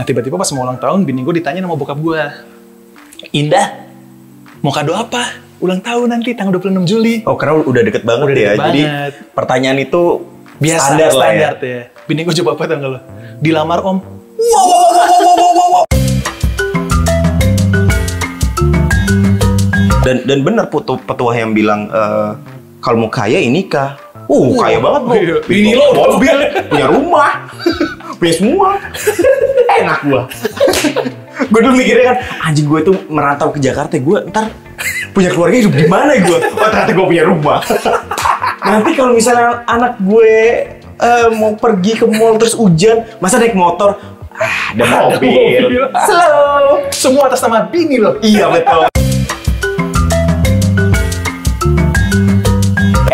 Nah tiba-tiba pas mau ulang tahun, bini gue ditanya sama bokap gue, Indah, mau kado apa? Ulang tahun nanti tanggal 26 Juli. Oh karena udah deket banget Udah ya. deket Jadi banget. pertanyaan itu Biasa, standar, standar, lah ya. ya. Bini gue coba apa tau nggak lo? Dilamar om. Dan dan benar putu petua yang bilang eh, kalau mau kaya ini nikah. Uh, kaya banget bro. iya. Bini lo mobil, punya rumah, punya semua. Enak gua. gue dulu mikirnya kan, anjing gue tuh merantau ke Jakarta, gue ntar punya keluarga hidup di mana gue? Oh ternyata gue punya rumah. Nanti kalau misalnya anak gue eh, mau pergi ke mall terus hujan, masa naik motor? Ah, ada mobil. mobil. Slow. Semua atas nama bini lo. Iya betul.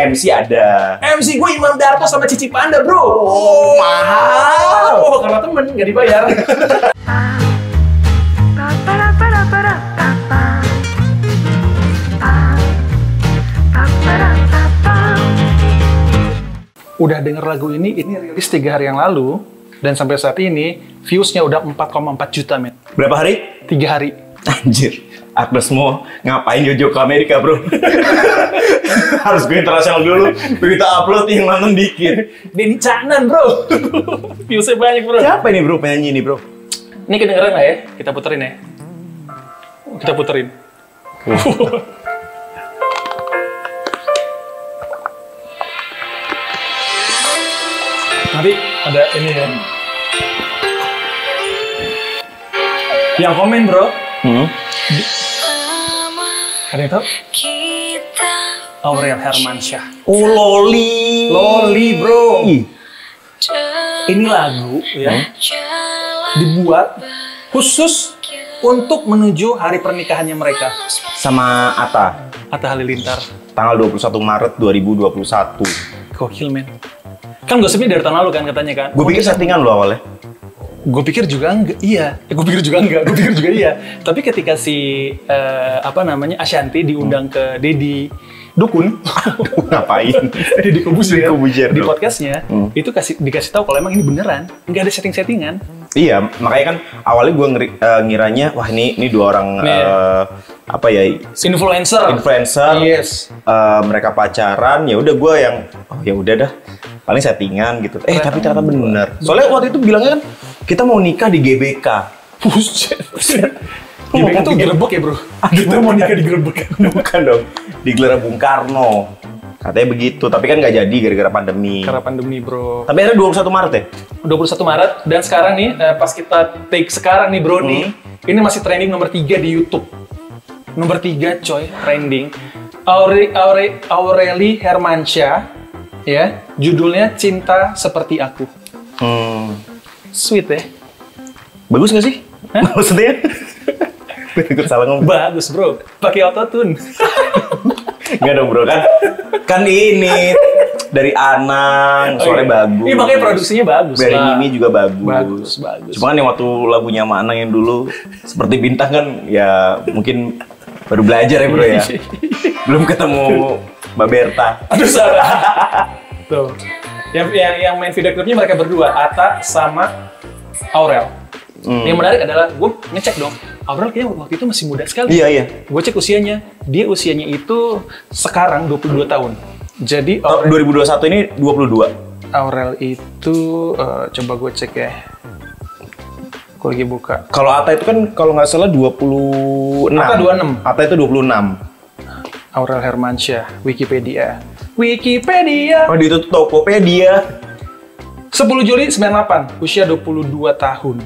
MC ada. MC gue Imam Darto sama Cici Panda bro. Oh, mahal. Oh, karena temen nggak dibayar. Udah denger lagu ini, ini rilis tiga hari yang lalu. Dan sampai saat ini, viewsnya udah 4,4 juta, men. Berapa hari? Tiga hari. Anjir. Agnes mau ngapain Jojo ke Amerika bro? Harus gue internasional dulu. Begitu upload yang nonton dikit. Denny Caknan, bro. viewsnya banyak, bro. Siapa ini bro penyanyi ini bro? Ini kedengeran nggak ya? Kita puterin ya. Kita puterin. Nanti ada ini ya. Yang komen bro, Hmm. Ada yang tahu? Aurel Hermansyah. Oh Loli. Loli bro. Ih, Ini lagu ya dibuat khusus untuk menuju hari pernikahannya mereka. Sama Ata. Atta Halilintar. Tanggal 21 Maret 2021. Gokil men. Kan gosipnya dari tahun lalu kan katanya kan. Gue pikir settingan lo awalnya. Gue pikir juga enggak, iya. gue pikir juga enggak, gue pikir juga iya. Tapi ketika si eh, apa namanya Ashanti diundang ke Dedi Dukun, Ngapain? Dedi Kobuzer di podcastnya, Hmm. itu kasih dikasih tahu kalau emang ini beneran, nggak ada setting-settingan. Iya, makanya kan awalnya gue ngiranya, wah ini ini dua orang Iya. eh, apa ya Influencer. influencer, Yes. eh, mereka pacaran, ya udah gue yang, oh ya udah dah, paling settingan gitu. Eh tapi ternyata bener. Soalnya waktu itu bilangnya kan kita mau nikah di GBK. Buset. Ngomong tuh tuh? gerbek ya bro. Kita mau nikah di gerbek. Bukan dong, di Gelora Bung Karno. Katanya begitu, tapi kan nggak jadi gara-gara pandemi. Karena pandemi bro. Tapi akhirnya 21 Maret ya? 21 Maret dan sekarang nih eh, pas kita take sekarang nih bro nih ini masih trending nomor 3 di YouTube nomor 3 coy trending Aure, Aure, Aureli Hermansyah ya judulnya Cinta Seperti Aku Hmm. sweet ya Bagus nggak sih? Maksudnya? Gue salah ngomong. bagus bro pakai autotune Nggak dong bro kan kan ini dari Anang suaranya iya. bagus. Iya, makanya produksinya bagus Dari lah. Mimi juga bagus. Bagus, bagus. Cuma kan yang waktu lagunya sama Anang yang dulu seperti bintang kan ya mungkin baru belajar ya bro ya. Belum ketemu Mbak Berta. aduh salah tuh yang, yang, yang main video klipnya mereka berdua Ata sama Aurel Hmm. yang menarik adalah gue ngecek dong Aurel kayaknya waktu itu masih muda sekali Iya iya. Gue cek usianya, dia usianya itu sekarang 22 tahun. Jadi Aurel, 2021 ini 22. Aurel itu eh, coba gue cek ya. Gue lagi buka. Kalau Ata itu kan kalau nggak salah 26. Ata 26. Ata itu 26. Aurel Hermansyah, Wikipedia. Wikipedia. Oh, di itu Tokopedia. 10 Juli 98, usia 22 tahun.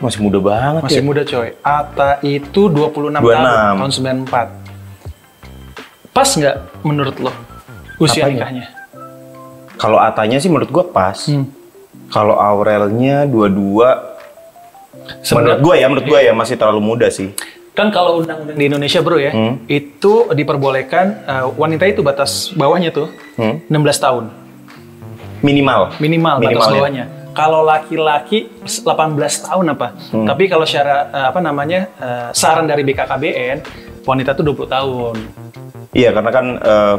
Masih muda banget Masih ya. muda coy. Ata itu 26, 26. tahun, tahun 94. Pas nggak menurut lo usia Apanya? nikahnya? Kalau Atanya sih menurut gua pas. Hmm. Kalau Aurelnya 22 menurut gua ya, menurut gua ya masih terlalu muda sih. Kan kalau undang-undang di Indonesia bro ya, Hmm. itu diperbolehkan eh, wanita itu batas bawahnya tuh Hmm. 16 tahun Minimal. minimal, batas Minimal ya. Kalau laki-laki 18 tahun apa? Hmm. Tapi kalau secara eh, apa namanya eh, saran dari BKKBN wanita tuh 20 tahun. Iya, karena kan eh,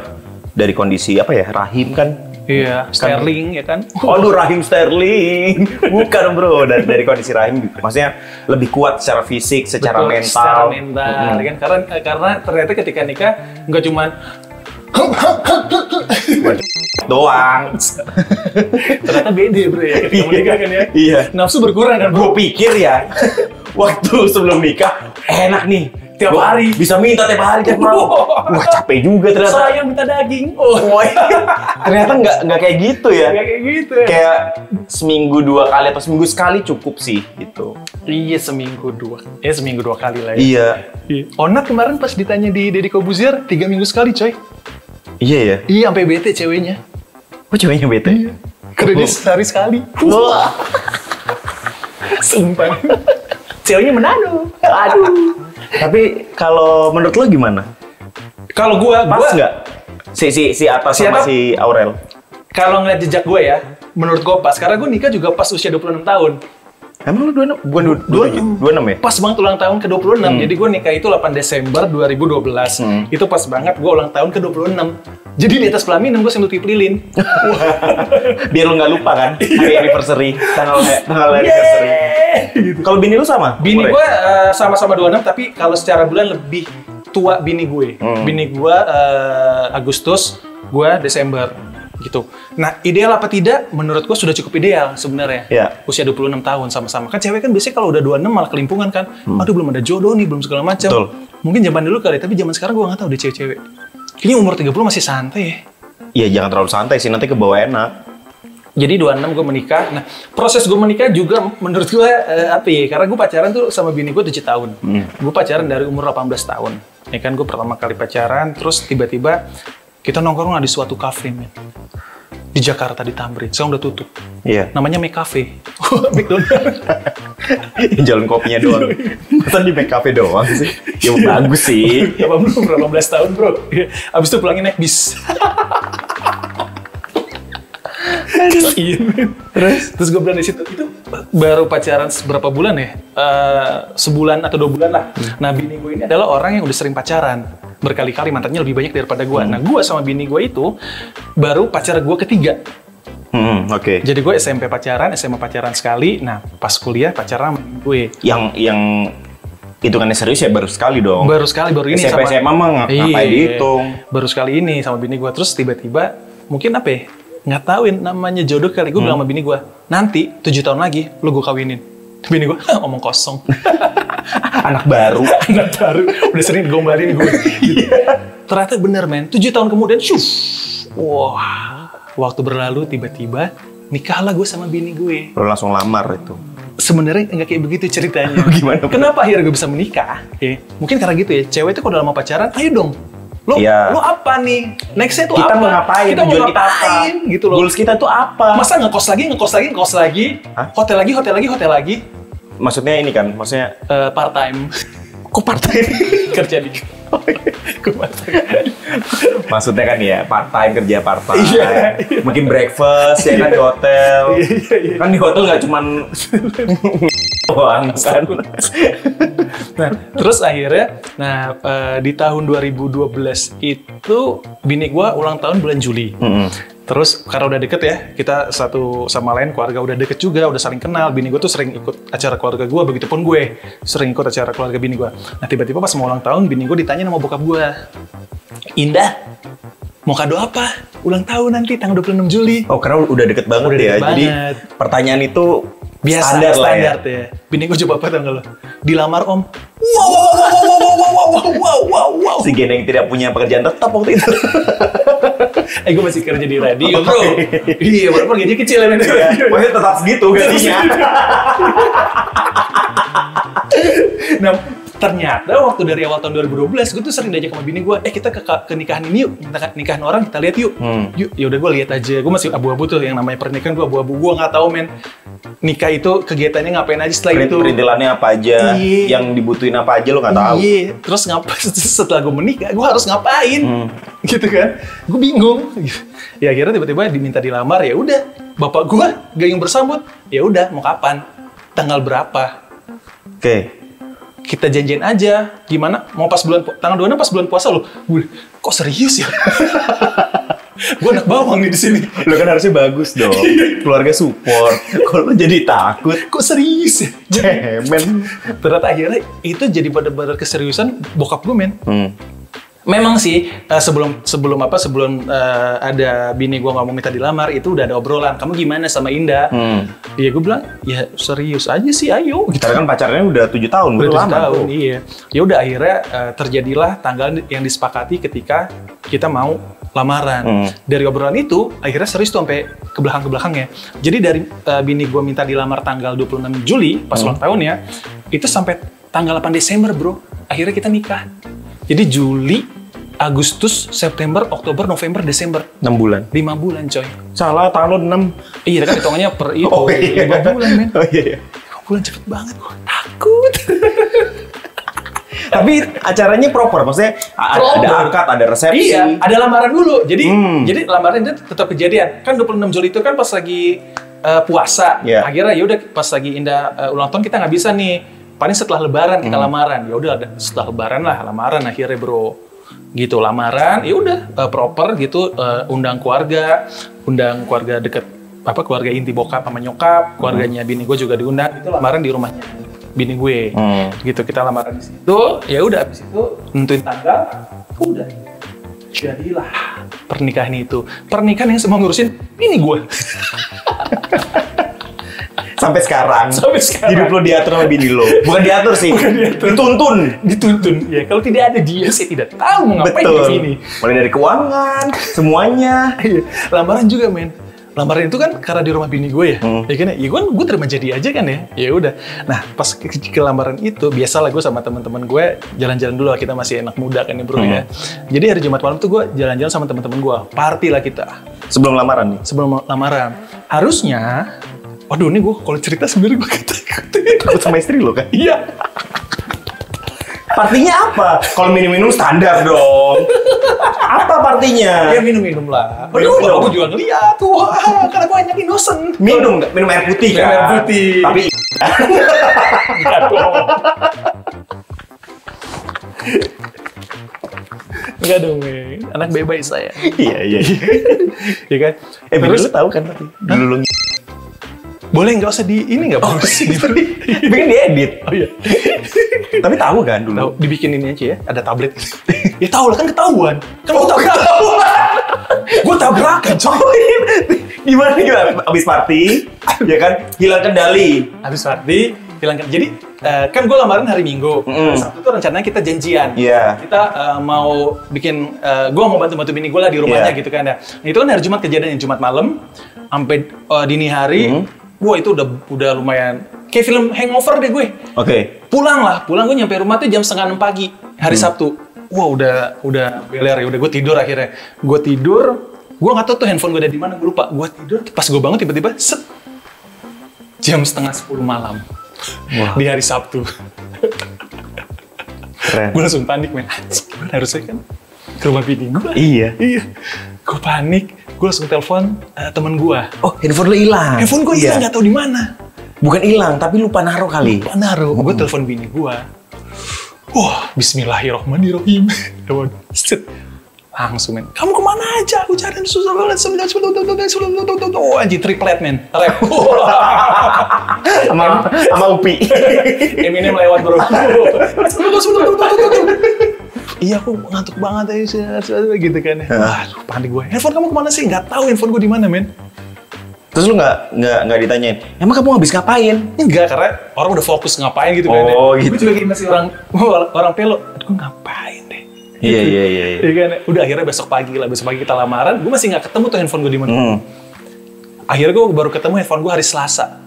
dari kondisi apa ya, rahim kan Iya, Sterling ya kan. Aduh rahim Sterling. Bukan bro, dari, dari kondisi rahim maksudnya lebih kuat secara fisik, secara Betul, mental. Secara mental, Mm-mm. kan? Karena karena ternyata ketika nikah nggak cuman Doang. ternyata beda bro ya ketika menikah kan ya. Iya. Nafsu berkurang kan Gue pikir ya, waktu sebelum nikah enak nih. Tiap Gua hari. Bisa minta tiap hari, tiap malam. Wah capek juga ternyata. Saya minta daging. Oh, Woi, ternyata nggak nggak kayak gitu ya. kayak gitu. ya. Kayak seminggu dua kali atau seminggu sekali cukup sih gitu. Iya seminggu dua. Ya seminggu dua kali lah ya. Iya. Iya. Onat kemarin pas ditanya di Deddy Kobuzier tiga minggu sekali coy. Iya ya. Iya sampai bete ceweknya. Kok ceweknya bete? Karena dia sehari sekali. Wah. Sumpah. Ceweknya menado. Aduh. Tapi kalau menurut lo gimana? Kalau gua, Pas gua nggak? Si si si atas Si sama si Aurel. kalau ngeliat jejak gue ya, menurut gue pas. Karena gue nikah juga pas usia 26 tahun. Emang lu 26? Bukan 27? 26 ya? Pas banget ulang tahun ke-26. Jadi gue nikah itu 8 Desember 2012. Hmm. Itu pas banget gue ulang tahun ke-26. Jadi di atas pelaminan gue sambil tiup lilin. Biar lu nggak lupa kan hari anniversary, tanggal tanggal anniversary. Kalau bini lu sama? Bini gue eh, sama-sama 26 tapi kalau secara bulan lebih tua bini gue. Hmm. Bini gue eh, Agustus, gue Desember gitu. Nah, ideal apa tidak? Menurut gue sudah cukup ideal sebenarnya. Iya. Usia 26 tahun sama-sama. Kan cewek kan biasanya kalau udah 26 malah kelimpungan kan. Aduh belum ada jodoh nih, belum segala macam. Hmm. Betul. Mungkin zaman dulu kali, tapi zaman sekarang gue nggak tahu deh cewek-cewek. Kayaknya umur 30 masih santai ya. Iya jangan terlalu santai sih nanti ke bawah enak. Jadi 26 gue menikah. Nah, proses gue menikah juga menurut gue eh, apa ya? Karena gue pacaran tuh sama bini gue 7 tahun. Hmm. Gue pacaran dari umur 18 tahun. Ya kan gue pertama kali pacaran, terus tiba-tiba kita nongkrong di suatu cafe, men. Di Jakarta di Tamrin. Sekarang udah tutup. Iya. Namanya Make Cafe. McDonald. Jalan kopinya doang. Masa di make cafe doang sih? Ya bagus sih. 18, 18 tahun, Bro. Abis itu pulangin naik bis. Iya, men. Terus, terus gue bilang di situ itu baru pacaran berapa bulan ya? Eh, sebulan atau dua bulan lah. Nah, bini gue ini adalah orang yang udah sering pacaran berkali-kali mantannya lebih banyak daripada gue. Nah, gue sama bini gue itu baru pacar gue ketiga. Hmm, oke. Jadi gue SMP pacaran, SMA pacaran sekali. Nah, pas kuliah pacaran sama gue. Yang yang hitungannya serius ya baru sekali dong. Baru sekali baru ini SMP SMA mah ng- ngapain Iya. dihitung? Baru sekali ini sama bini gue terus tiba-tiba mungkin apa ya? Nggak tauin namanya jodoh kali gue bilang Hmm. sama bini gue nanti tujuh tahun lagi lu gue kawinin. Bini gue omong kosong. Anak baru. Anak baru udah sering gombalin gue. Ternyata bener men. Tujuh tahun kemudian, syuf. Wah, waktu berlalu tiba-tiba nikahlah gue sama bini gue. Lo langsung lamar itu. Sebenarnya nggak kayak begitu ceritanya. Gimana? Kenapa akhirnya gue bisa menikah? Ya, mungkin karena gitu ya. Cewek itu kalau dalam pacaran, ayo dong. Lo, Iya. lo apa nih? Nextnya tuh Kita apa? mau ngapain? Kita mau Tujuan kita apa? ngapain? Gitu loh. Goals kita tuh apa? Masa ngekos lagi, ngekos lagi, ngekos lagi, Hah? hotel lagi, hotel lagi, hotel lagi, Maksudnya ini kan, maksudnya Eh, part time. kok partai Kerja di part time. Maksudnya kan ya part time kerja part time. Iya. Mungkin breakfast ya kan di hotel. Iya, iya, iya. Kan di hotel nggak cuman doang kan. Nah, terus akhirnya, nah eh, di tahun 2012 itu bini gua ulang tahun bulan Juli. Mm-mm. Terus karena udah deket ya, kita satu sama lain keluarga udah deket juga, udah saling kenal. Bini gue tuh sering ikut acara keluarga gue, begitupun gue sering ikut acara keluarga bini gue. Nah tiba-tiba pas mau ulang tahun, bini gue ditanya sama bokap gue, Indah, mau kado apa? Ulang tahun nanti tanggal 26 Juli. Oh karena udah deket banget Udah ya. deket Jadi banget. pertanyaan itu Biasa, standar, lah ya. ya. Bini gue coba apa tau nggak lo? Dilamar om. Wow, wow, wow, wow, wow, wow, wow, wow, wow, wow. Si Gen yang tidak punya pekerjaan tetap waktu itu. Eh gue masih kerja di radio bro. iya, walaupun gaji kecil ya men. Maksudnya tetap segitu gajinya. Nah, ternyata waktu dari awal tahun 2012 gue tuh sering diajak sama bini gue, eh kita ke, ke nikahan ini yuk, kita nikahan orang kita lihat yuk. Hmm. Yuk, ya udah gue lihat aja. Gue masih abu-abu tuh yang namanya pernikahan gue abu-abu. Gue nggak tahu men. Nikah itu kegiatannya ngapain aja setelah itu. Perintilannya apa aja, Iya. yang dibutuhin apa aja lo nggak tahu. Iya, terus ngapa setelah gue menikah, gue harus ngapain? Hmm. Gitu kan? Gue bingung. Ya akhirnya tiba-tiba diminta dilamar, ya udah. Bapak gue gayung bersambut, ya udah mau kapan? Tanggal berapa? Oke. Kita janjian aja. Gimana? Mau pas bulan tanggal 26 pas bulan puasa loh. Gue, kok serius ya? gue anak bawang nih di sini. Lo kan harusnya bagus dong. Keluarga support. Kalau lo jadi takut, Kok serius ya? cemen. Ternyata akhirnya itu jadi benar-benar keseriusan bokap gue men. Hmm. Memang sih eh, sebelum sebelum apa sebelum eh, ada bini gue nggak mau minta dilamar itu udah ada obrolan. Kamu gimana sama Indah? Hmm. Iya gue bilang ya serius aja sih ayo gitu. Karena kan pacarnya udah tujuh tahun, Udah lama tahun, tuh. iya. Ya udah akhirnya eh, terjadilah tanggal yang disepakati ketika kita mau lamaran. Hmm. Dari obrolan itu akhirnya serius tuh sampai ke belakang ke belakangnya. Jadi dari eh, bini gue minta dilamar tanggal 26 Juli pas Hmm. ulang tahun ya, itu sampai tanggal 8 Desember bro. Akhirnya kita nikah. Jadi Juli, Agustus, September, Oktober, November, Desember. 6 bulan. 5 bulan coy. Salah, tanggal 6. Iya kan hitungannya per itu. Oh iya. 5 bulan men. Oh iya. iya. 5 bulan cepet banget gue takut. Tapi acaranya proper, maksudnya a- ada, ada Proper. akad, ada resepsi. Iya, ada lamaran dulu. Jadi Hmm. jadi lamaran itu tetap kejadian. Kan 26 Juli itu kan pas lagi eh, puasa. Iya. Akhirnya ya udah pas lagi Indah eh, ulang tahun kita nggak bisa nih. Paling setelah lebaran kita Hmm. lamaran. Ya udah setelah lebaran lah lamaran akhirnya, Bro. Gitu lamaran, ya udah eh, proper gitu eh, undang keluarga, undang keluarga deket apa keluarga inti bokap sama nyokap, keluarganya bini gue juga diundang. Itu lamaran di rumahnya bini gue Hmm. gitu kita lamaran di situ ya udah abis itu nentuin tanggal udah jadilah pernikahan itu pernikahan yang semua ngurusin ini gue Sampai sekarang. Sampai sekarang. Hidup lo diatur sama bini lo. Bukan diatur sih. Dituntun. dituntun ya kalau tidak ada dia saya tidak tahu mau ngapain Betul. di sini Mulai dari keuangan, semuanya. Iya, lamaran juga men lamaran itu kan karena di rumah bini gue ya Hmm. ya kan ya gue gue terima jadi aja kan ya ya udah nah pas ke, ke lamaran itu biasalah gue sama teman-teman gue jalan-jalan dulu lah kita masih enak muda kan ya bro ya jadi hari Jumat malam tuh gue jalan-jalan sama teman-teman gue party lah kita Sebelum lamaran nih. sebelum lamaran harusnya waduh ini gue kalau cerita sebenarnya gue takut Takut sama istri lo kan? iya Partinya apa? Kalau minum-minum standar dong. Apa partinya? ya minum-minum lah Minum aku juga ngeliat wah karena gue banyak innocent Minum nggak? Minum air putih Minum kan? air putih. Tapi Enggak dong. Enggak dong. Anak bebas saya. iya iya. ya kan? Eh, Terus, lu tahu kan tapi dulu lu boleh nggak usah di ini nggak bagus sih. bikin diedit. oh iya. Tapi tahu kan dulu. Tahu, dibikin ini aja ya, ada tablet. ya tahu lah kan ketahuan. Kan gue tabrakan. gue tabrakan, coy. Gimana gimana? Abis party, ya kan? Hilang kendali. Habis party, hilangkan. Jadi eh, kan gue lamaran hari Minggu. Mm. Sabtu tuh rencananya kita janjian. Iya. Kita eh, mau bikin, gue mau bantu-bantu bini gue lah di rumahnya Iya. gitu kan ya. Nah, itu kan hari Jumat kejadian Jumat malam sampai eh, dini hari. Hmm. Wah itu udah udah lumayan kayak film Hangover deh gue. Oke. Pulang lah, pulang gue nyampe rumah tuh jam setengah enam pagi hari Hmm. Sabtu. Wah udah udah beler ya, udah gue tidur akhirnya. Gue tidur, gue nggak tahu tuh handphone gue ada di mana, gue lupa. Gue tidur, pas gue bangun tiba-tiba set jam setengah sepuluh malam Wah. di hari Sabtu. Keren. gue langsung panik men anjing gimana harusnya kan ke rumah bini gue Iya. iya gue panik gue langsung telepon eh, temen gue Oh, handphone lu hilang. handphone gue hilang Iya. nggak tahu di mana Bukan hilang, tapi lupa naruh kali. Lupa naruh gue telepon bini gue wah. Set. langsung men kamu ke mana aja aku cari susah banget sembilan sembilan oh anjing triplet men rap Sama sama Upi. Eminem lewat bro. Iya aku ngantuk banget aja gitu kan. Aduh panik gue. Handphone kamu ke mana sih? Nggak tahu handphone gue di mana men. Terus lu nggak nggak nggak ditanyain. Emang kamu habis ngapain? Enggak karena orang udah fokus ngapain gitu kan. Oh, ya. gitu. Gue juga kayak masih orang orang pelo. Aduh ngapain deh. Iya iya iya. iya. Iya kan. Udah akhirnya besok pagi lah. Besok pagi kita lamaran. Gue masih nggak ketemu tuh handphone gue di mana. Hmm. Akhirnya gue baru ketemu handphone gue hari Selasa.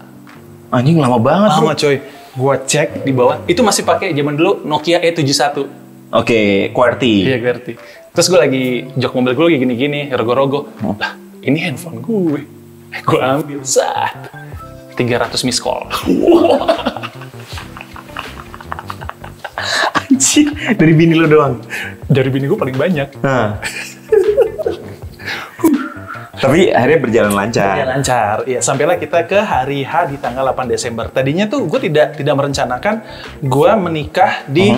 Anjing lama banget. Lama bro. coy. Gue cek di bawah. Itu masih pakai zaman dulu Nokia E71. Oke, QWERTY. Iya ngerti. Terus gue lagi jok mobil gue lagi gini-gini, rogo-rogo. Lah, ini handphone gue. Gue ambil saat 300 miss call. Anjing, dari bini lu doang. Dari bini gue paling banyak. Nah. Tapi akhirnya berjalan Ya, lancar. lancar. Iya, sampailah kita ke hari H di tanggal 8 Desember. Tadinya tuh gue tidak tidak merencanakan gue menikah di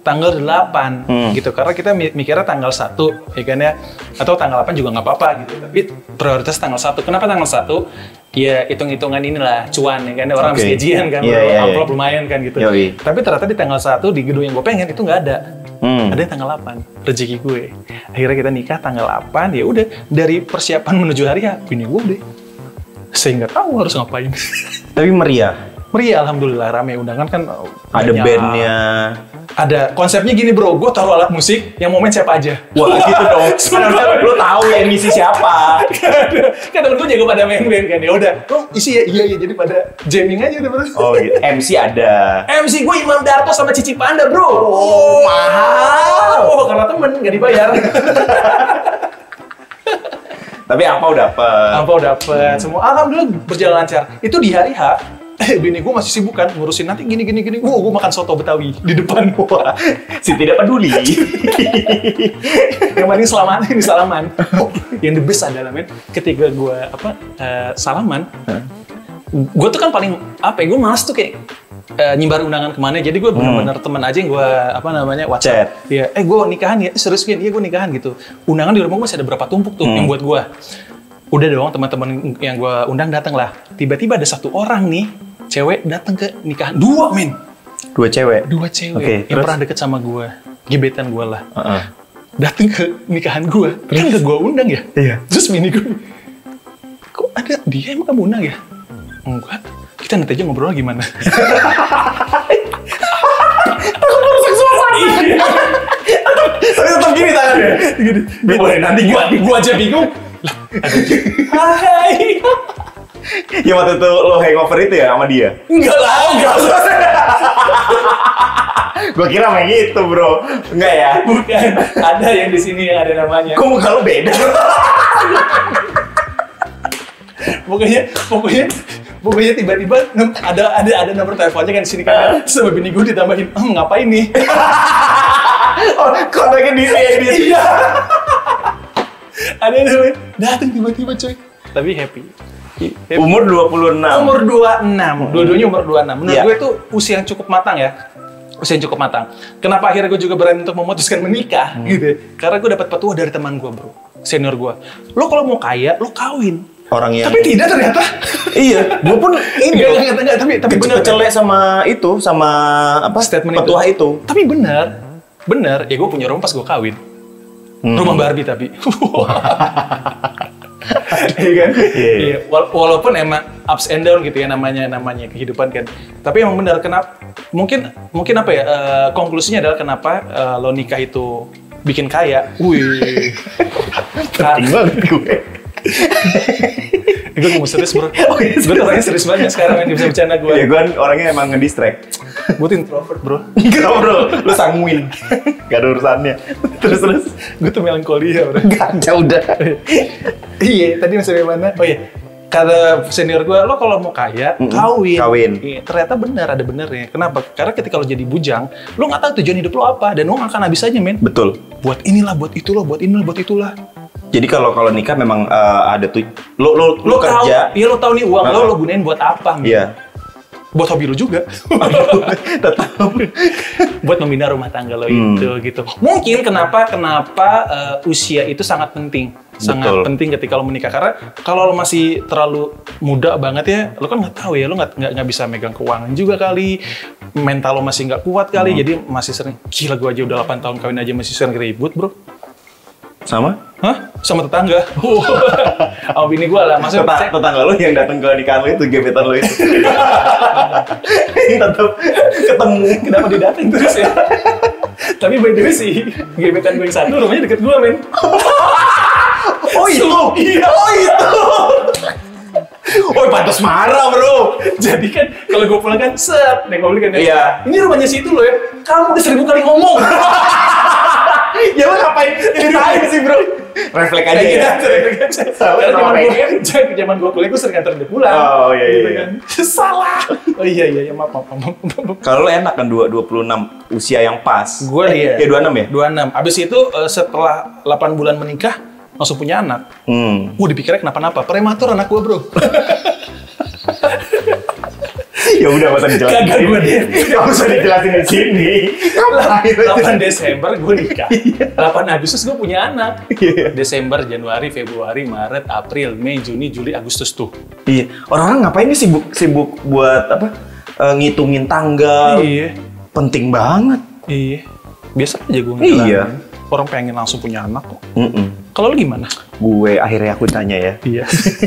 tanggal 8 Hmm. gitu karena kita mi- mikirnya tanggal 1 ya kan ya atau tanggal 8 juga nggak apa-apa gitu tapi prioritas tanggal 1 kenapa tanggal 1 ya hitung-hitungan inilah cuan ya kan ya. orang habis gajian kan iya, iya. amplop lumayan kan gitu Yoi. tapi ternyata di tanggal 1 di gedung yang gue pengen itu nggak ada Hmm. ada yang tanggal 8 rezeki gue akhirnya kita nikah tanggal 8 ya udah dari persiapan menuju hari ya bini gue deh saya nggak tahu harus ngapain Tapi meriah. Meriah alhamdulillah rame undangan kan Ada banyak. bandnya. ada konsepnya gini bro gue taruh alat musik yang mau main siapa aja Wah gitu dong. Harusnya lu tahu yang ngisi siapa. kan temen gue jago pada main band kan ya udah oh isi ya iya iya jadi pada jamming aja udah bro Oh gitu. MC ada. MC gue Imam Darto sama Cici Panda bro Oh, mahal. oh karena temen nggak dibayar Tapi apa udah dapet. Apa dapet semua alhamdulillah berjalan lancar itu di hari H eh bini gue masih sibuk kan ngurusin. Nanti gini gini gini. Wow gue makan soto betawi di depan Wah, si tidak peduli. yang paling salaman ini salaman. Yang the best adalah men ketika gue apa eh, salaman gue tuh kan paling apa ya gue malas tuh kayak eh, nyimbar undangan ke mana. Jadi gue bener-bener temen aja yang gue apa namanya. WhatsApp. Ya eh gue nikahan ya? Eh, serius kan iya gue nikahan gitu. Undangan di rumah gue masih ada berapa tumpuk tuh yang buat gue udah dong teman-teman yang gue undang datang lah tiba-tiba ada satu orang nih cewek datang ke nikahan dua men Dua cewek. dua cewek Oke, yang terus? pernah deket sama gue gebetan gue lah Heeh. datang ke nikahan gue kan gak gue undang ya Iya. terus mini gue kok ada dia emang kamu undang ya enggak kita nanti aja ngobrol gimana Iya. Tapi tetap gini tangannya. Gini. Boleh nanti gua, gua aja bingung lah hai Ya waktu itu lo hangover itu ya sama dia. enggak lah enggak Gua kira main gitu bro. Enggak ya? bukan ada yang di sini yang ada namanya Kok muka lo beda? pokoknya pokoknya pokoknya tiba-tiba ada ada ada nomor teleponnya kan di sini kan sama bini gue ditambahin "Hmm, ngapain nih oh, kontaknya di di iya ada yang namanya datang tiba-tiba coy tapi Happy. Umur 26. umur 26 dua-duanya umur 26 menurut Iya. gue itu usia yang cukup matang ya usia yang cukup matang kenapa akhirnya gue juga berani untuk memutuskan menikah gitu karena gue dapat petua dari teman gue bro senior gue lo kalau mau kaya lo kawin Orang yang tapi tidak ternyata Iya, gue pun ini loh. enggak, enggak, tapi tapi benar Kecelek sama itu, sama apa? statement petua itu. Tapi benar, benar. Ya gue punya rumah pas gue kawin. Hmm. Rumah Barbie tapi. Iya kan? Iya. Iya, wala- walaupun emang ups and down gitu ya namanya namanya kehidupan kan. Tapi emang benar kenapa mungkin mungkin apa ya eh, konklusinya adalah kenapa eh, lo nikah itu bikin kaya. Wih. Penting banget gue. gue mau serius bro. Oh, iya, gue tuh orangnya serius banget sekarang yang bisa bercanda gue. Ya gue orangnya emang ngedistract. Gue tuh introvert bro. Enggak bro, lu sanguin. Gak ada urusannya. Terus terus. gue tuh melankolia bro. Kacau udah. iya, tadi masih mana? Oh iya, kata senior gue, lo kalau mau kaya, Mm-mm, kawin. kawin. Iya, ternyata benar, ada benernya. Kenapa? Karena ketika lo jadi bujang, lo nggak tahu tujuan hidup lo apa, dan lo nggak akan habis aja, men. Betul. Buat inilah, buat itulah, buat inilah, buat itulah. Jadi kalau kalau nikah memang eh, ada tuh lo lo Lo lo tahu, kerja. iya lo tahu nih uang lo, lo gunain buat apa, men? Iya. Buat hobi lo juga. Tetap. buat membina rumah tangga lo Hmm. itu gitu. Mungkin kenapa kenapa eh, usia itu sangat penting, sangat Betul. penting ketika lo menikah karena kalau lo masih terlalu muda banget ya, lo kan nggak tahu ya, lo nggak nggak nggak bisa megang keuangan juga kali, mental lo masih nggak kuat kali, Hmm. jadi masih sering gila gue aja udah 8 tahun kawin aja masih sering ribut bro. Sama? Hah? Sama tetangga? Sama bini gue lah, maksudnya Tetang- tetangga lo yang datang ke nikahan lo itu gebetan lo itu. Tetap ketemu. kenapa dia datang terus ya? Tapi by the way sih, gebetan gue yang satu rumahnya deket gue men. Oh itu. Iya. Oh itu. Oh pantas marah bro. Jadi kan kalau gue pulang kan set, nengok balik kan. ya, Iya. Ini rumahnya si itu loh ya. Kamu udah seribu kali ngomong. Ya lo ngapain ceritain sih bro? Refleks aja Kayak ya. gitu. Karena zaman gue zaman gue kuliah gue sering antar dia pulang. Oh, iya, iya, Gitu iya. kan. Salah. Oh iya iya, iya maaf maaf maaf. maaf. Kalau lo enak kan dua 26 usia yang pas. Gue iya. Ya 26 ya? 26. Abis itu eh, setelah 8 bulan menikah langsung punya anak. Hmm. Gue dipikirnya kenapa-napa. Prematur anak gue bro. ya udah usah dijelasin. Kagak gua deh. Gak usah dijelasin di sini. Ngapain lu 8 Desember gue nikah. 8 Agustus gue punya anak. Iya. Desember, Januari, Februari, Maret, April, Mei, Juni, Juli, Agustus tuh. Iya. Orang-orang ngapain nih sibuk sibuk buat apa? eh, ngitungin tanggal. Iya. Penting banget. Iya. Biasa aja gue Iya. Orang pengen langsung punya anak kok. Mm-mm. Kalau lu gimana? Gue akhirnya aku tanya ya. Iya.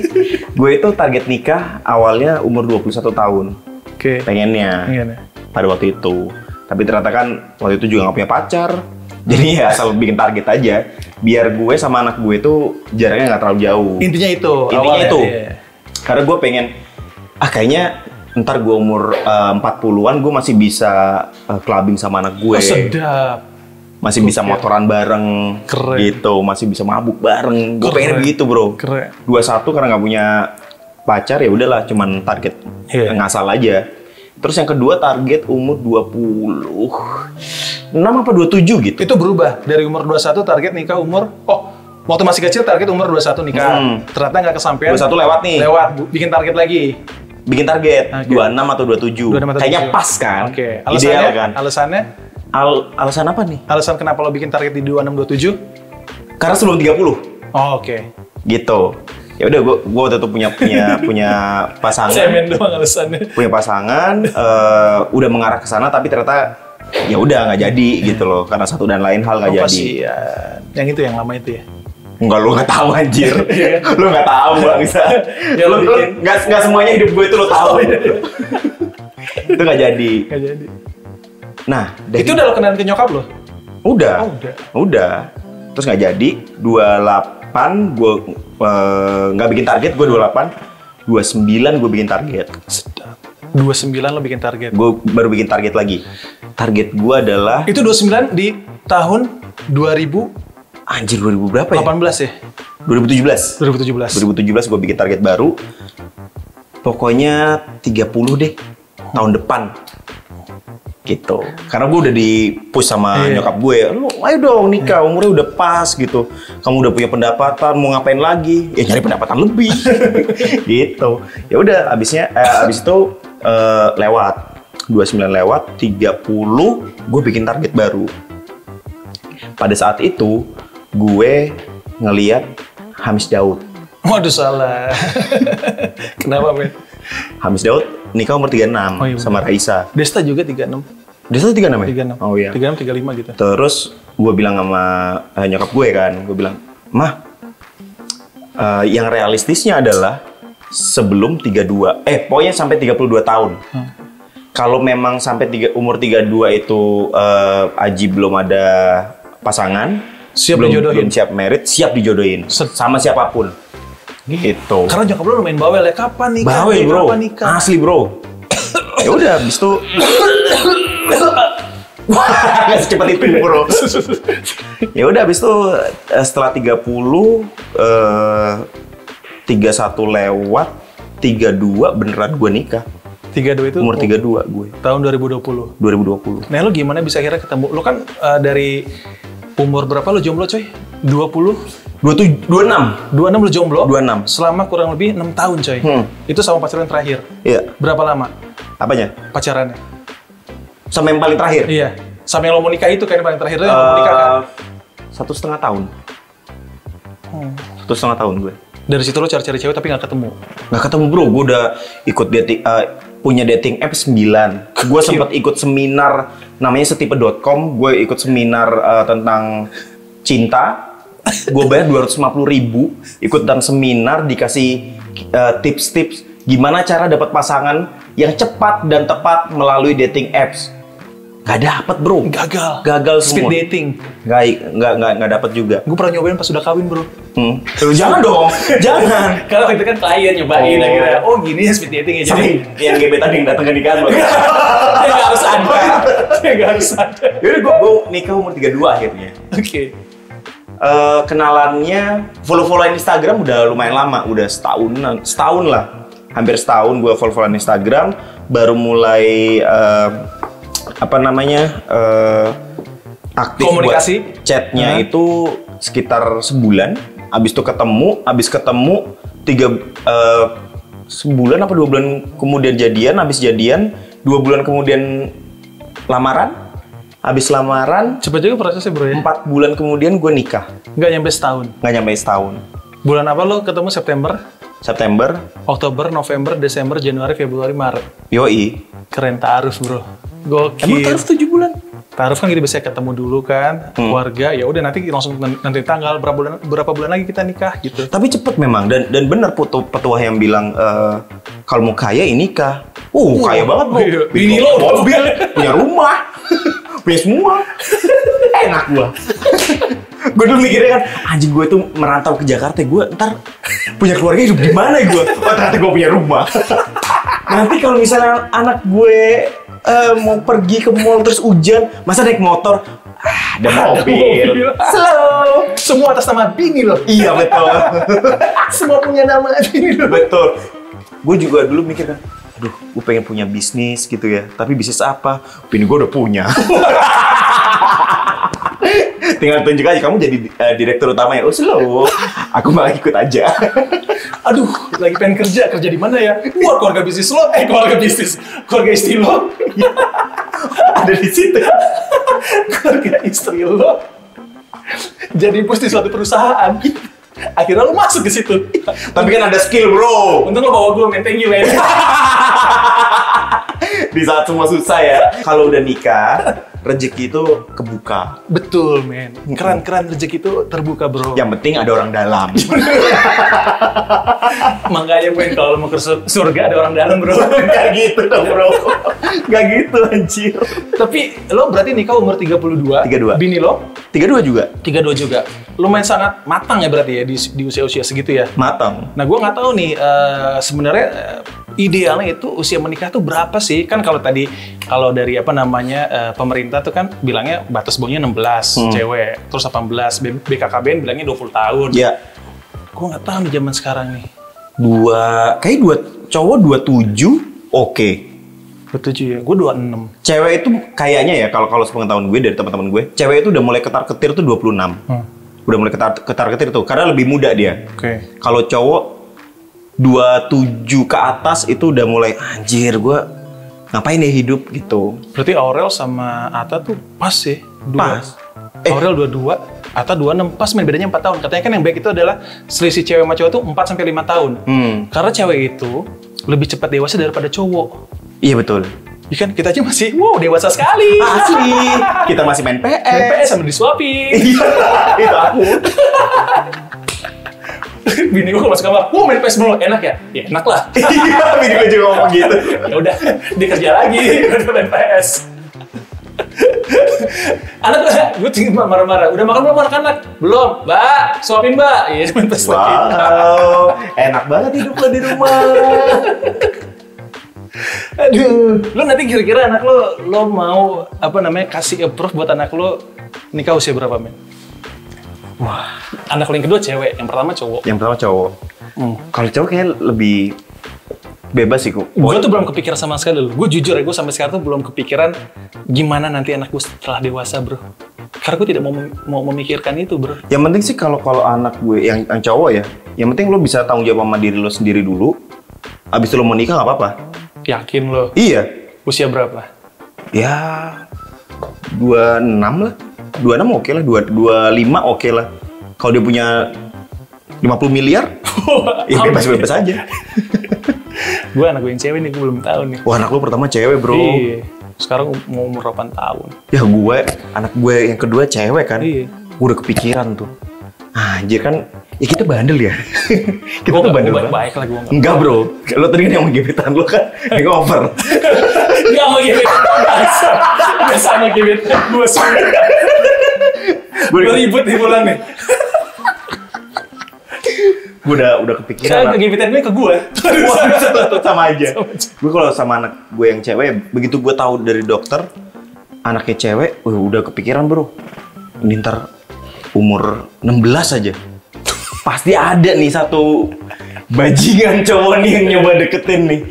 gue itu target nikah awalnya umur 21 tahun. Oke. Pengennya Iya nih. pada waktu itu. Tapi ternyata kan waktu itu juga nggak punya pacar. Jadi ya asal bikin target aja. Biar gue sama anak gue itu jaraknya nggak terlalu jauh. Intinya itu. Intinya awalnya, itu. iya. Karena gue pengen, ah kayaknya ntar gue umur eh, 40-an gue masih bisa eh, clubbing sama anak gue. Oh, sedap. Masih bisa motoran bareng Keren. gitu. Masih bisa mabuk bareng. Gue pengen begitu bro. Keren. 21 karena nggak punya pacar ya udahlah cuman target Iya. ngasal aja. Terus yang kedua target umur 20 6 apa 27 gitu. Itu berubah dari umur 21 target nikah umur oh waktu masih kecil target umur 21 nikah. Hmm. Ternyata nggak kesampaian. 21 lewat nih. Lewat bikin target lagi. Bikin target Oke. 26 atau 27. 26 atau Kayaknya 27. pas kan? Oke. Ideal Alasannya kan? alasannya Al- alasan apa nih? alasan kenapa lo bikin target di 26 27? Karena sebelum 30 Oh, oke. gitu. Ya udah gua gua waktu itu punya punya punya pasangan. Cemen doang alasannya. punya pasangan eh, udah mengarah ke sana tapi ternyata ya udah nggak jadi gitu loh karena satu dan lain hal nggak Oh, jadi. kasihan. Yang itu yang lama itu ya. Enggak lu nggak tahu anjir. lu nggak tahu bisa. Ya, lu lu nggak nggak semuanya hidup gue itu lu tahu. itu nggak jadi. Nggak jadi. Nah, dari- Itu udah lo kenalin ke nyokap lo? udah. Oh, udah. Udah. Terus nggak jadi 28 gue eh, nggak bikin target gue 28 29 gue bikin target. Sedap. 29 lo bikin target. Gue baru bikin target lagi. Target gue adalah Itu 29 di tahun 2018 anjir 2000 berapa ya? ya? 2017. 2017. 2017 gue bikin target baru. Pokoknya 30 deh tahun depan. Gitu. Karena gue udah di push sama Iya. nyokap gue, lu ayo dong nikah, umurnya udah pas gitu. Kamu udah punya pendapatan, mau ngapain lagi? Ya nyari pendapatan lebih. gitu. Ya udah abisnya eh, abis itu eh, lewat 29 lewat 30 gue bikin target baru. Pada saat itu gue ngeliat Hamis Daud. Waduh salah. Kenapa, men? Hamis Daud nikah umur 36 Oh, iya, sama Raisa. Desta juga 36. Dia satu 36 ya? 36. Oh iya. 36 35 gitu. Terus gue bilang sama eh, nyokap gue kan, gue bilang, Mah, eh, yang realistisnya adalah sebelum 32, eh pokoknya sampai 32 tahun. Hmm. Kalau memang sampai tiga, umur 32 itu eh, Aji belum ada pasangan, Siap belum, dijodohin. belum siap merit, siap dijodohin Set. sama siapa pun. Gitu. Karena nyokap lo lumayan bawel ya. Kapan nikah? Bawel bro, Kapan nikah? asli bro. ya udah, abis itu Gak secepat itu bro. ya udah, abis itu eh, setelah 30 eh 31 lewat 32 beneran gue nikah. 32 itu Umur 32 gue. tahun 2020. 2020. Nah, lo gimana bisa akhirnya ketemu? Lo kan eh, dari umur berapa lo jomblo, coy? 20? 27 26. 26 lo jomblo? 26. Selama kurang lebih 6 tahun, coy. Hmm. Itu sama pacaran terakhir. Iya. Berapa lama Apanya? pacarannya? Sama yang paling terakhir. Iya. Sama yang lo mau nikah itu kan yang paling terakhir itu yang lo mau nikah kan? Eh, satu setengah tahun. Hmm. Satu setengah tahun gue. Dari situ lo cari-cari cewek tapi nggak ketemu. Nggak ketemu bro, gue udah ikut dating, eh, punya dating app 9. Gue sempat ikut seminar namanya setipe.com. Gue ikut seminar eh, tentang cinta. Gue bayar 250 ribu, ikutan seminar dikasih eh, tips-tips gimana cara dapat pasangan yang cepat dan tepat melalui dating apps. Gak dapet bro, Gagal. gagal Speed semua. dating. Nggak, nggak, nggak, nggak dapet juga. Gue pernah nyobain pas udah kawin, bro. Hmm. Jangan dong, jangan. Kalau itu kan klien nyobain Oh. akhirnya. Oh gini ya speed dating ya. Sampai yang gebetan yang datang ke nikahan lo. dia nggak harus ada. Dia nggak harus ada. Yaudah gue, gue nikah umur 32 akhirnya. Oke. Eh, kenalannya, follow-followan Instagram udah lumayan lama, udah setahunan, setahun lah. Hampir setahun gue follow-followan Instagram, baru mulai eh, apa namanya eh, aktif Komunikasi? buat chatnya Hah? itu sekitar sebulan. Abis itu ketemu, abis ketemu tiga eh, sebulan apa dua bulan kemudian jadian, habis jadian dua bulan kemudian lamaran, habis lamaran Cepet juga prosesnya bro ya? empat bulan kemudian gue nikah, Nggak nyampe setahun. nggak nyampe setahun. Bulan apa lo ketemu September, September, Oktober, November, Desember, Januari, Februari, Maret. yoi. Keren taaruf bro. Gokil. Emang taruh tujuh bulan? Taaruf kan kita bisa ketemu dulu kan, keluarga. Ya udah nanti langsung nanti tanggal berapa bulan berapa bulan lagi kita nikah gitu. Tapi cepet memang dan dan benar petu, petua yang bilang eh, kalau mau kaya ini nikah. Uh, kaya banget bro. iya. Bini lo mobil, punya rumah, punya semua. Enak gua. gue dulu mikirnya kan, anjing gue tuh merantau ke Jakarta, gue ntar punya keluarga hidup di mana gue? Oh ternyata gue punya rumah. Nanti kalau misalnya anak gue eh, mau pergi ke mall terus hujan, masa naik motor? Ah, ada mobil. mobil. Slow. Semua atas nama bini lo. Iya betul. Semua punya nama bini lo. Betul. Gue juga dulu mikir kan, aduh, gue pengen punya bisnis gitu ya. Tapi bisnis apa? Bini gue udah punya. Tinggal tunjuk aja, kamu jadi eh, direktur utama ya. Oh, slow. Aku malah ikut aja. Aduh, lagi pengen kerja. Kerja di mana ya? Wah, keluarga bisnis lo. Eh, keluarga bisnis. Keluarga istri lo. Ada di situ. keluarga istri lo. Jadi bos di suatu perusahaan. Akhirnya lo masuk ke situ. Tapi kan ada skill, bro. Untung lo bawa gue, man. Thank you, man. Di saat semua susah ya. Kalau udah nikah, rezeki itu kebuka. Betul, men. Keren-keren rezeki itu terbuka, bro. Yang penting ada orang dalam. Makanya, men, kalau mau ke sur- surga ada orang dalam, bro. Gak gitu dong, bro. Gak gitu, anjir. Tapi lo berarti nikah umur 32. 32. Bini lo? Tiga dua juga. 32 juga. Lumayan sangat matang ya berarti ya di, usia-usia segitu ya. Matang. Nah, gue nggak tahu nih eh, sebenarnya eh, idealnya itu usia menikah tuh berapa sih? Kan kalau tadi kalau dari apa namanya eh, pemerintah tuh kan bilangnya batas bawahnya 16 cewek, terus 18 B- BKKBN bilangnya 20 tahun. Ya, Gue nggak tahu nih zaman sekarang nih. dua kayak dua cowok dua tujuh oke Betul ya, gue 26. cewek itu kayaknya ya kalau kalau sepengetahuan gue dari teman-teman gue cewek itu udah mulai ketar ketir tuh 26 Hmm. udah mulai ketar ketar ketir tuh karena lebih muda dia Oke. kalau cowok 27 ke atas itu udah mulai anjir gue ngapain ya hidup gitu Berarti Aurel sama Ata tuh pas sih. Dua. Pas. Eh. Aurel 22, Ata 26. Pas main bedanya 4 tahun. Katanya kan yang baik itu adalah selisih cewek sama cowok tuh 4 sampai 5 tahun. hmm Karena cewek itu lebih cepat dewasa daripada cowok. iya betul Ya kan kita aja masih wow dewasa sekali. asli kita masih main PS PS sama disuapin. iya itu aku Bini gue masuk kamar, wow main PS dulu, enak ya? Ya enak lah. iya bini gue juga ngomong gitu ya udah, dia kerja lagi, udah main PS. anak gue tinggal marah-marah. Udah makan belum anak-anak? Belum, mbak. Suapin mbak. Iya, main PS lagi. wow enak banget hidup lo di rumah Aduh, lo nanti kira-kira anak lo, lo mau apa namanya kasih approve buat anak lo nikah usia berapa men? Wah, anak lo yang kedua cewek, yang pertama cowok. yang pertama cowok Hmm. Kalau cowok kayaknya lebih bebas sih kok. Gue tuh belum kepikiran sama sekali loh. Gue jujur ya, gue sampai sekarang tuh belum kepikiran gimana nanti anak gue setelah dewasa bro. Karena gue tidak mau mau memikirkan itu bro. Yang penting sih kalau kalau anak gue yang, yang cowok ya, yang penting lo bisa tanggung jawab sama diri lo sendiri dulu. Abis itu lo mau nikah nggak apa-apa. Yakin lo? Iya. Usia berapa? Ya 26 lah. 26 oke lah, 2 25 oke lah. Kalau dia punya 50 miliar, ya bebas-bebas aja. gue anak gue yang cewek nih, gue belum tahu nih. Wah, anak lo pertama cewek, Bro. Iya. Sekarang mau umur 8 tahun. Ya gue, anak gue yang kedua cewek kan. Iya. Gue udah kepikiran tuh. Anjir kan, ya kita bandel ya. kita Gue tuh bandel banget. baik-baik lah gue nggak. Enggak bro, lo tadi kan yang mau gebetan lo kan yang over. Gak mau gibit. Biasa. Biasa sama gibit. Gue. Gue ribut nih pulang nih. Gue udah udah kepikiran. Kan gibitan gue ke gue. Sama aja. Gue kalau sama anak gue yang cewek, begitu gue tahu dari dokter anaknya cewek, wih, udah kepikiran bro. Ini ntar umur 16 aja. Pasti ada nih satu bajingan cowok nih yang nyoba deketin nih.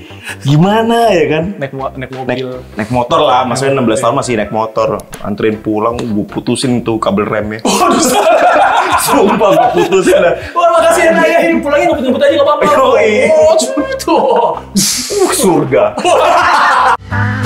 Gimana ya kan? Naik, mo- naik naik, mobil. naik motor lah, maksudnya 16 tahun masih naik motor, anterin pulang, gue putusin tuh kabel remnya. Sumpah gue putusin dah. Wah makasih ya Naya, ini pulangnya ngebut-ngebut aja gak apa-apa. Oh. Uh, surga.